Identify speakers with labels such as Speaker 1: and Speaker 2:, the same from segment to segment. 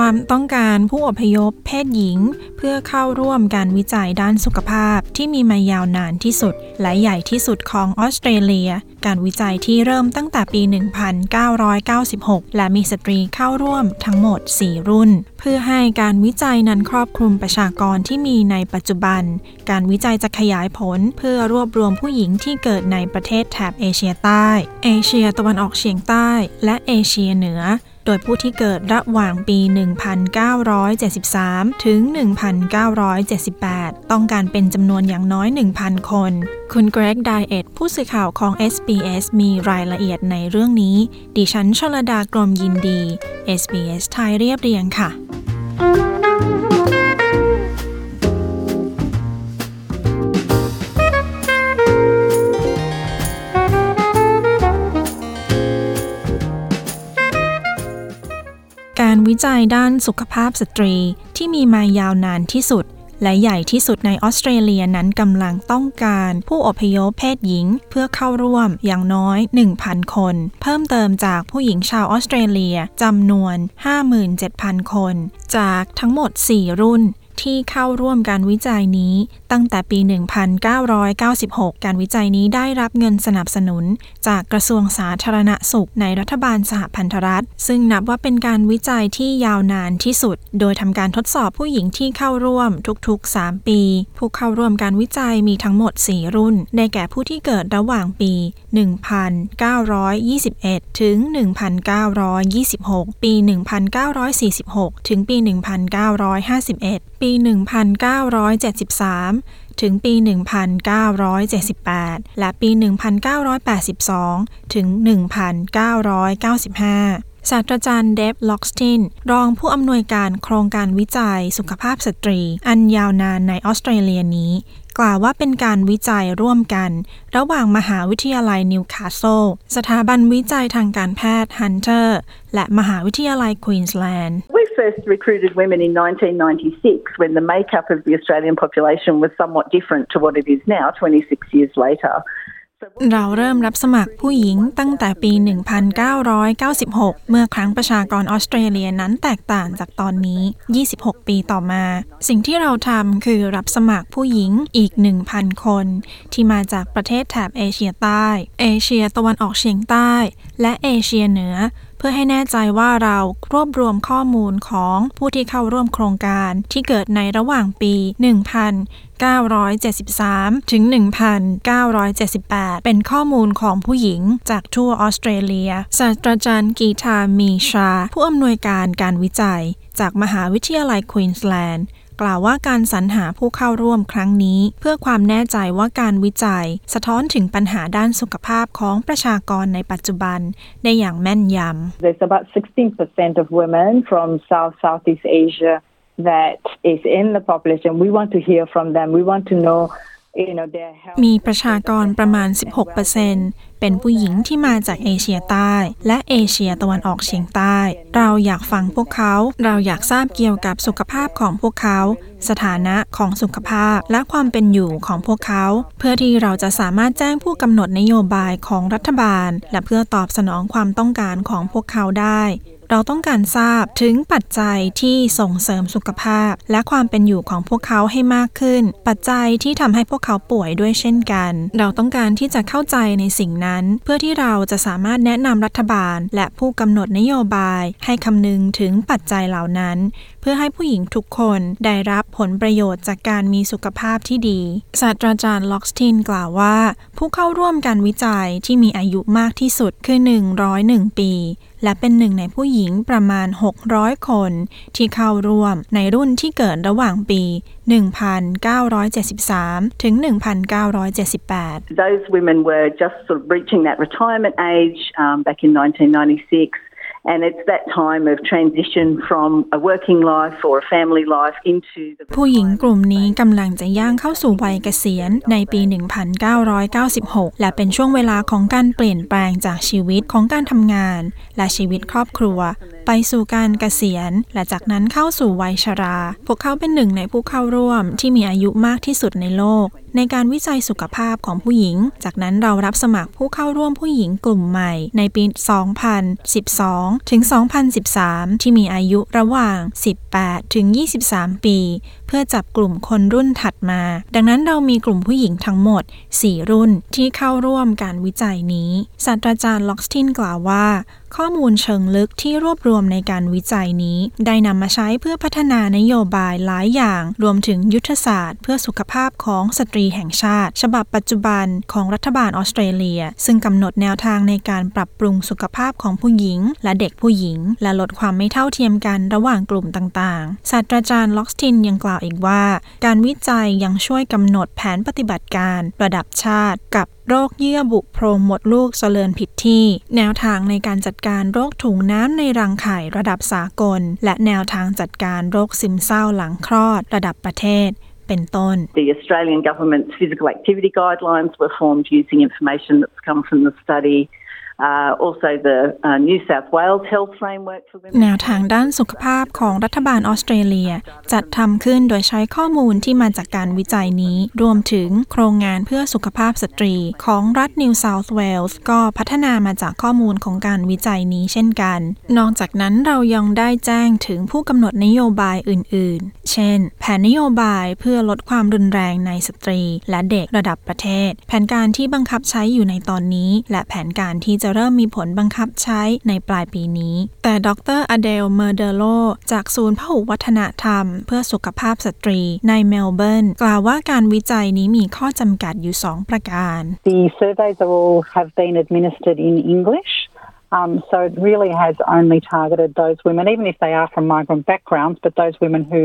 Speaker 1: ความต้องการผู้อพยพเพศหญิง เพื่อเข้าร่วมการวิจัยด้านสุขภาพที่มีมายาวนานที่สุด และใหญ่ที่สุดของออสเตรเลีย การวิจัยที่เริ่มตั้งแต่ปี 1996 และมีสตรีเข้าร่วมทั้งหมด 4 รุ่น เพื่อให้การวิจัยนั้นครอบคลุมประชากรที่มีในปัจจุบัน การวิจัยจะขยายผลเพื่อรวบรวมผู้หญิงที่เกิดในประเทศแถบเอเชียใต้ เอเชียตะวันออกเฉียงใต้ และเอเชียเหนือ โดยผู้ที่เกิดระหว่างปี 1973 ถึง 1978 ต้องการเป็นจำนวนอย่างน้อย 1,000 คน คุณเกรกไดเอทผู้สื่อข่าวของ SBS มีรายละเอียดในเรื่องนี้ ดิฉันชลดากรมยินดี SBS ไทยเรียบเรียงค่ะ วิจัยด้านสุขภาพสตรีที่มีมายาวนานที่สุด และใหญ่ที่สุดในออสเตรเลียนั้นกำลังต้องการผู้อพยพเพศหญิงเพื่อเข้าร่วมอย่างน้อย 1,000 คน เพิ่มเติมจากผู้หญิงชาวออสเตรเลียจำนวน 57,000 คน จากทั้งหมด 4 รุ่นที่เข้าร่วมการวิจัยนี้ตั้งแต่ปี 1996 การวิจัยนี้ได้รับเงินสนับสนุน จากกระทรวงสาธารณสุขในรัฐบาลสหพันธรัฐ ซึ่งนับว่าเป็นการวิจัยที่ยาวนานที่สุด โดยทำการทดสอบผู้หญิงที่เข้าร่วมทุกๆ 3 ปี ผู้เข้าร่วมการวิจัยมีทั้งหมด 4 รุ่น ได้แก่ผู้ที่เกิดระหว่างปี 1921 ถึง 1926 ปี 1946 ถึงปี 1951 ปี 1973 ถึงปี 1978 และปี 1982 ถึง 1995 ศาสตราจารย์เดฟล็อกสติน รองผู้อำนวยการโครงการวิจัยสุขภาพสตรี อันยาวนานในออสเตรเลียนี้ กล่าวว่าเป็นการวิจัยร่วมกัน ระหว่างมหาวิทยาลัยนิวคาสเซิลสถาบันวิจัยทางการแพทย์ฮันเตอร์และมหาวิทยาลัยควีนส์แลนด์
Speaker 2: We first recruited women in 1996 when the makeup of the Australian population was somewhat different to what it is now, 26 years later.
Speaker 1: เราเริ่มรับสมัครผู้หญิงตั้งแต่ปี 1996 เมื่อครั้งประชากรออสเตรเลียนั้นแตกต่างจากตอนนี้ 26 ปีต่อมา สิ่งที่เราทำคือรับสมัครผู้หญิงอีก 1,000 คน ที่มาจากประเทศแถบเอเชียใต้ เอเชียตะวันออกเฉียงใต้ และเอเชียเหนือ เพื่อให้แน่ใจว่าเรารวบรวมข้อมูลของผู้ที่เข้าร่วมโครงการที่เกิดในระหว่างปี 1973 ถึง 1978 เป็นข้อมูลของผู้หญิงจากทั่วออสเตรเลีย ศาสตราจารย์กีทามีชา ผู้อำนวยการการวิจัย จากมหาวิทยาลัยควีนส์แลนด์ กล่าวว่าการสรรหาผู้เข้าร่วมครั้งนี้ เพื่อความแน่ใจว่าการวิจัย สะท้อนถึงปัญหาด้านสุขภาพของประชากรในปัจจุบัน ได้อย่างแม่นยำ
Speaker 2: There's about 16% of women from South Southeast Asia that is in the population. We want to hear from them. We want to know, you know, their health.
Speaker 1: มีประชากรประมาณ 16%เป็นผู้หญิงที่มาจากเอเชียใต้ และเอเชียตะวันออกเฉียงใต้ เราอยากฟังพวกเขา เราอยากทราบเกี่ยวกับสุขภาพของพวกเขา สถานะของสุขภาพและความเป็นอยู่ของพวกเขา เพื่อที่เราจะสามารถแจ้งผู้กำหนดนโยบายของรัฐบาล และเพื่อตอบสนองความต้องการของพวกเขาได้ เราต้องการทราบถึงปัจจัยที่ส่งเสริมสุขภาพ และความเป็นอยู่ของพวกเขาให้มากขึ้น ปัจจัยที่ทำให้พวกเขาป่วยด้วยเช่นกัน เราต้องการที่จะเข้าใจในสิ่งนั้น เพื่อที่เราจะสามารถแนะนำรัฐบาล และผู้กำหนดนโยบาย ให้คำนึงถึงปัจจัยเหล่านั้น เพื่อให้ผู้หญิงทุกคนได้รับผลประโยชน์จากการมีสุขภาพที่ดี ศาสตราจารย์ล็อกสตินกล่าวว่า ผู้เข้าร่วมการวิจัยที่มีอายุมากที่สุดคือ 101 ปี และเป็นหนึ่งในผู้หญิงประมาณ 600 คน ที่เข้าร่วมในรุ่นที่เกิดระหว่างปี 1973 ถึง 1978
Speaker 2: Those women were just sort of reaching that retirement age um, back in 1996.
Speaker 1: ผู้หญิงกลุ่มนี้กำลังจะย่างเข้าสู่วัยเกษียณในปี 1996 และเป็นช่วงเวลาของการเปลี่ยนแปลงจากชีวิตของการทำงาน และชีวิตครอบครัว ไปสู่การเกษียณ และจากนั้นเข้าสู่วัยชรา พวกเขาเป็นหนึ่งในผู้เข้าร่วมที่มีอายุมากที่สุดในโลก ในการวิจัยสุขภาพของผู้หญิง จากนั้นเรารับสมัครผู้เข้าร่วมผู้หญิงกลุ่มใหม่ในปี 2012 ถึง 2013 ที่มีอายุระหว่าง 18 ถึง 23 ปีเพื่อจับกลุ่มคนรุ่นถัดมา ดังนั้นเรามีกลุ่มผู้หญิงทั้งหมด 4 รุ่นที่เข้าร่วมการวิจัยนี้ศาสตราจารย์ล็อกสตินกล่าวว่า ข้อมูลเชิงลึกที่รวบรวมในการวิจัยนี้ ได้นำมาใช้เพื่อพัฒนานโยบายหลายอย่าง รวมถึงยุทธศาสตร์ เพื่อสุขภาพของสตรีแห่งชาติ ฉบับปัจจุบันของรัฐบาลออสเตรเลีย ซึ่งกำหนดแนวทางในการปรับปรุงสุขภาพของผู้หญิง และเด็กผู้หญิง และลดความไม่เท่าเทียมกันระหว่างกลุ่มต่างๆศาสตราจารย์ล็อกสตินยังกล่าวาวอีกว่า การวิจัยยังช่วยกำหนดแผนปฏิบัติการระดับชาติกับโรคเยื่อบุโพรงมดลูกเจริญผิดที่ แนวทางในการจัดการโรคถุงน้ำในรังไข่ระดับสากล และแนวทางจัดการโรคซึมเศร้าหลังคลอดระดับประเทศเป็นต้น
Speaker 3: The Australian government's physical activity guidelines were formed using information that's come from the study. Uh,
Speaker 1: แนวทางด้านสุขภาพของรัฐบาลออสเตรเลีย จัดทำขึ้นโดยใช้ข้อมูลที่มาจากการวิจัยนี้ รวมถึงโครงงานเพื่อสุขภาพสตรีของรัฐนิวเซาท์เวลส์ก็พัฒนามาจากข้อมูลของการวิจัยนี้เช่นกัน นอกจากนั้นเรายังได้แจ้งถึงผู้กำหนดนโยบายอื่น ๆ เช่น แผนนโยบายเพื่อลดความรุนแรงในสตรี และเด็กระดับประเทศ แผนการที่บังคับใช้อยู่ในตอนนี้ และแผนการที่จะเริ่มมีผลบังคับใช้ในปลายปีนี้ แต่ดร.อเดลเมอร์โดโลจากศูนย์พหุวัฒนธรรม เพื่อสุขภาพสตรีในเมลเบิร์นกล่าวว่าการวิจัยนี้มีข้อจำกัดอยู่ 2 ประการ
Speaker 4: The surveys are all have been administered in English. Um, so it really has only targeted those women, even if they are from migrant backgrounds, but those women who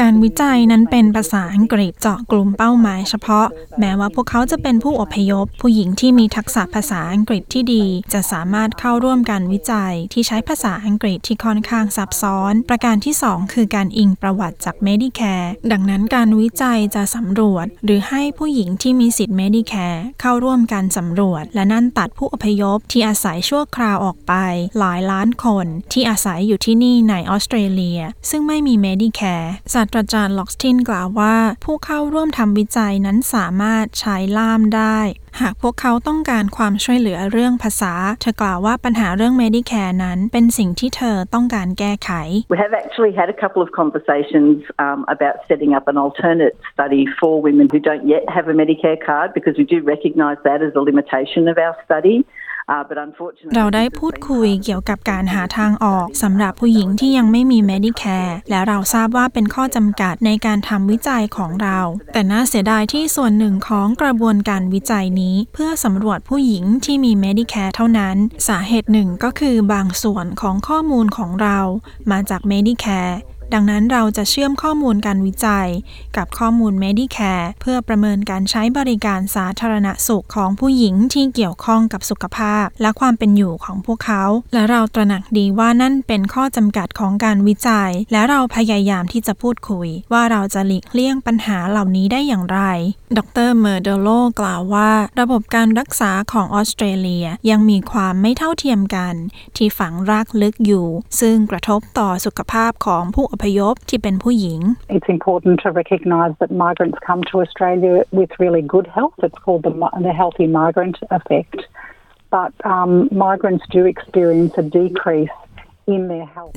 Speaker 1: การวิจัยนั้นเป็นภาษาอังกฤษเจาะกลุ่มเป้าหมายเฉพาะ แม้ว่าพวกเขาจะเป็นผู้อพยพ ผู้หญิงที่มีทักษะภาษาอังกฤษที่ดี จะสามารถเข้าร่วมการวิจัยที่ใช้ภาษาอังกฤษที่ค่อนข้างซับซ้อน ประการที่ 2 คือการอิงประวัติจาก Medicare ดังนั้นการวิจัยจะสำรวจ หรือให้ผู้หญิงที่มีสิทธิ์ Medicare เข้าร่วมการสำรวจ และนั่นตัดผู้อพยพที่อาศัยชั่วคราวออกไป หลายล้านคน ที่อาศัยอยู่ที่นี่ในออสเตรเลีย ซึ่งไม่มี Medicare ศาสตราจารย์ล็อกสตินกล่าวว่า ผู้เข้าร่วมทำวิจัยนั้นสามารถใช้ล่ามได้ หากพวกเขาต้องการความช่วยเหลือเรื่องภาษา เธอกล่าวว่าปัญหาเรื่อง Medicare นั้นเป็นสิ่งที่เธอต้องการแก้ไข
Speaker 3: We have actually had a couple of conversations um, about setting up an alternate study for women who don't yet have a Medicare card because we do recognise that as a limitation of our study.
Speaker 1: เราได้พูดคุยเกี่ยวกับการหาทางออกสำหรับผู้หญิงที่ยังไม่มี Medicare และเราทราบว่าเป็นข้อจำกัดในการทำวิจัยของเรา แต่น่าเสียดายที่ส่วนหนึ่งของกระบวนการวิจัยนี้ เพื่อสำรวจผู้หญิงที่มี Medicare เท่านั้น สาเหตุหนึ่งก็คือบางส่วนของข้อมูลของเรามาจาก Medicare ดังนั้นเราจะเชื่อมข้อมูลการวิจัย กับข้อมูล Medicare เพื่อประเมินการใช้บริการสาธารณสุขของผู้หญิงที่เกี่ยวข้องกับสุขภาพ และความเป็นอยู่ของพวกเขา และเราตระหนักดีว่านั่นเป็นข้อจำกัดของการวิจัย และเราพยายามที่จะพูดคุย ว่าเราจะหลีกเลี่ยงปัญหาเหล่านี้ได้อย่างไร ดรเมอร์เดโลกล่าวว่า ระบบการรักษาของออสเตรเลียยังมีความไม่เท่าเทียมกัน ที่ฝังรากลึกอยู่ ซึ่งกระทบต่อสุขภาพของผู้อพยพที่เป็นผู้หญิง
Speaker 4: It's important to recognise that migrants come to Australia with really good health. It's called the, mi- the healthy migrant effect. But um, migrants do experience a decrease in their health.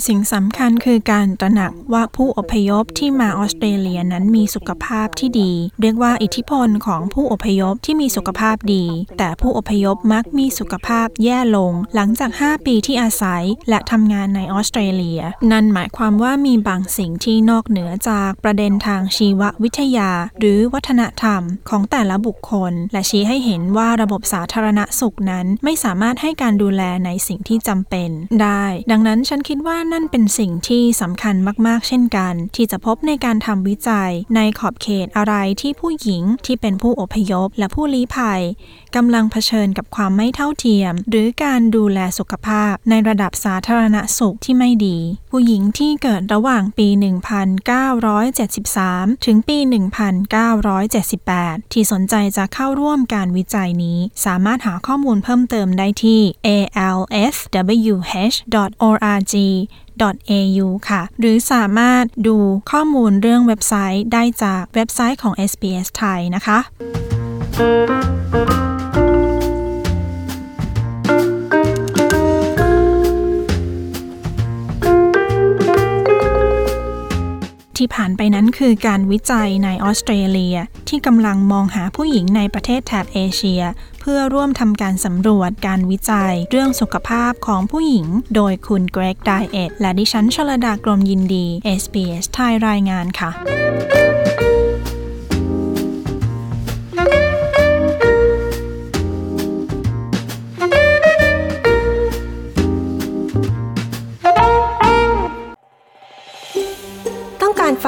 Speaker 1: สิ่งสำคัญคือการตระหนักว่าผู้อพยพที่มาออสเตรเลียนั้นมีสุขภาพที่ดี เรียกว่าอิทธิพลของผู้อพยพที่มีสุขภาพดี แต่ผู้อพยพมักมีสุขภาพแย่ลง หลังจาก 5 ปีที่อาศัยและทำงานในออสเตรเลีย นั่นหมายความว่ามีบางสิ่งที่นอกเหนือจากประเด็นทางชีววิทยา หรือวัฒนธรรมของแต่ละบุคคล และชี้ให้เห็นว่าระบบสาธารณสุขนั้นไม่สามารถให้การดูแลในสิ่งที่จำเป็นได้ ดังนั้นฉันคิดว่านั่นเป็นสิ่งที่สำคัญมากๆ เช่นกัน ที่จะพบในการทำวิจัยในขอบเขตอะไรที่ผู้หญิงที่เป็นผู้อพยพและผู้ลี้ภัยกำลังเผชิญกับความไม่เท่าเทียม หรือการดูแลสุขภาพในระดับสาธารณสุขที่ไม่ดี ผู้หญิงที่เกิดระหว่างปี 1973 ถึงปี 1978 ที่สนใจจะเข้าร่วมการวิจัยนี้ สามารถหาข้อมูลเพิ่มเติมได้ที่ alswh.org au ค่ะ หรือสามารถดูข้อมูลเรื่องเว็บไซต์ได้จากเว็บไซต์ของ SBS ไทยนะคะ ที่ผ่านไปนั้นคือการวิจัยในออสเตรเลีย ที่กำลังมองหาผู้หญิงในประเทศแถบเอเชีย เพื่อร่วมทำการสำรวจการวิจัยเรื่องสุขภาพของผู้หญิง โดยคุณเกรกไดเอทและดิฉันชลดากรมยินดี SBS ไทยรายงานค่ะ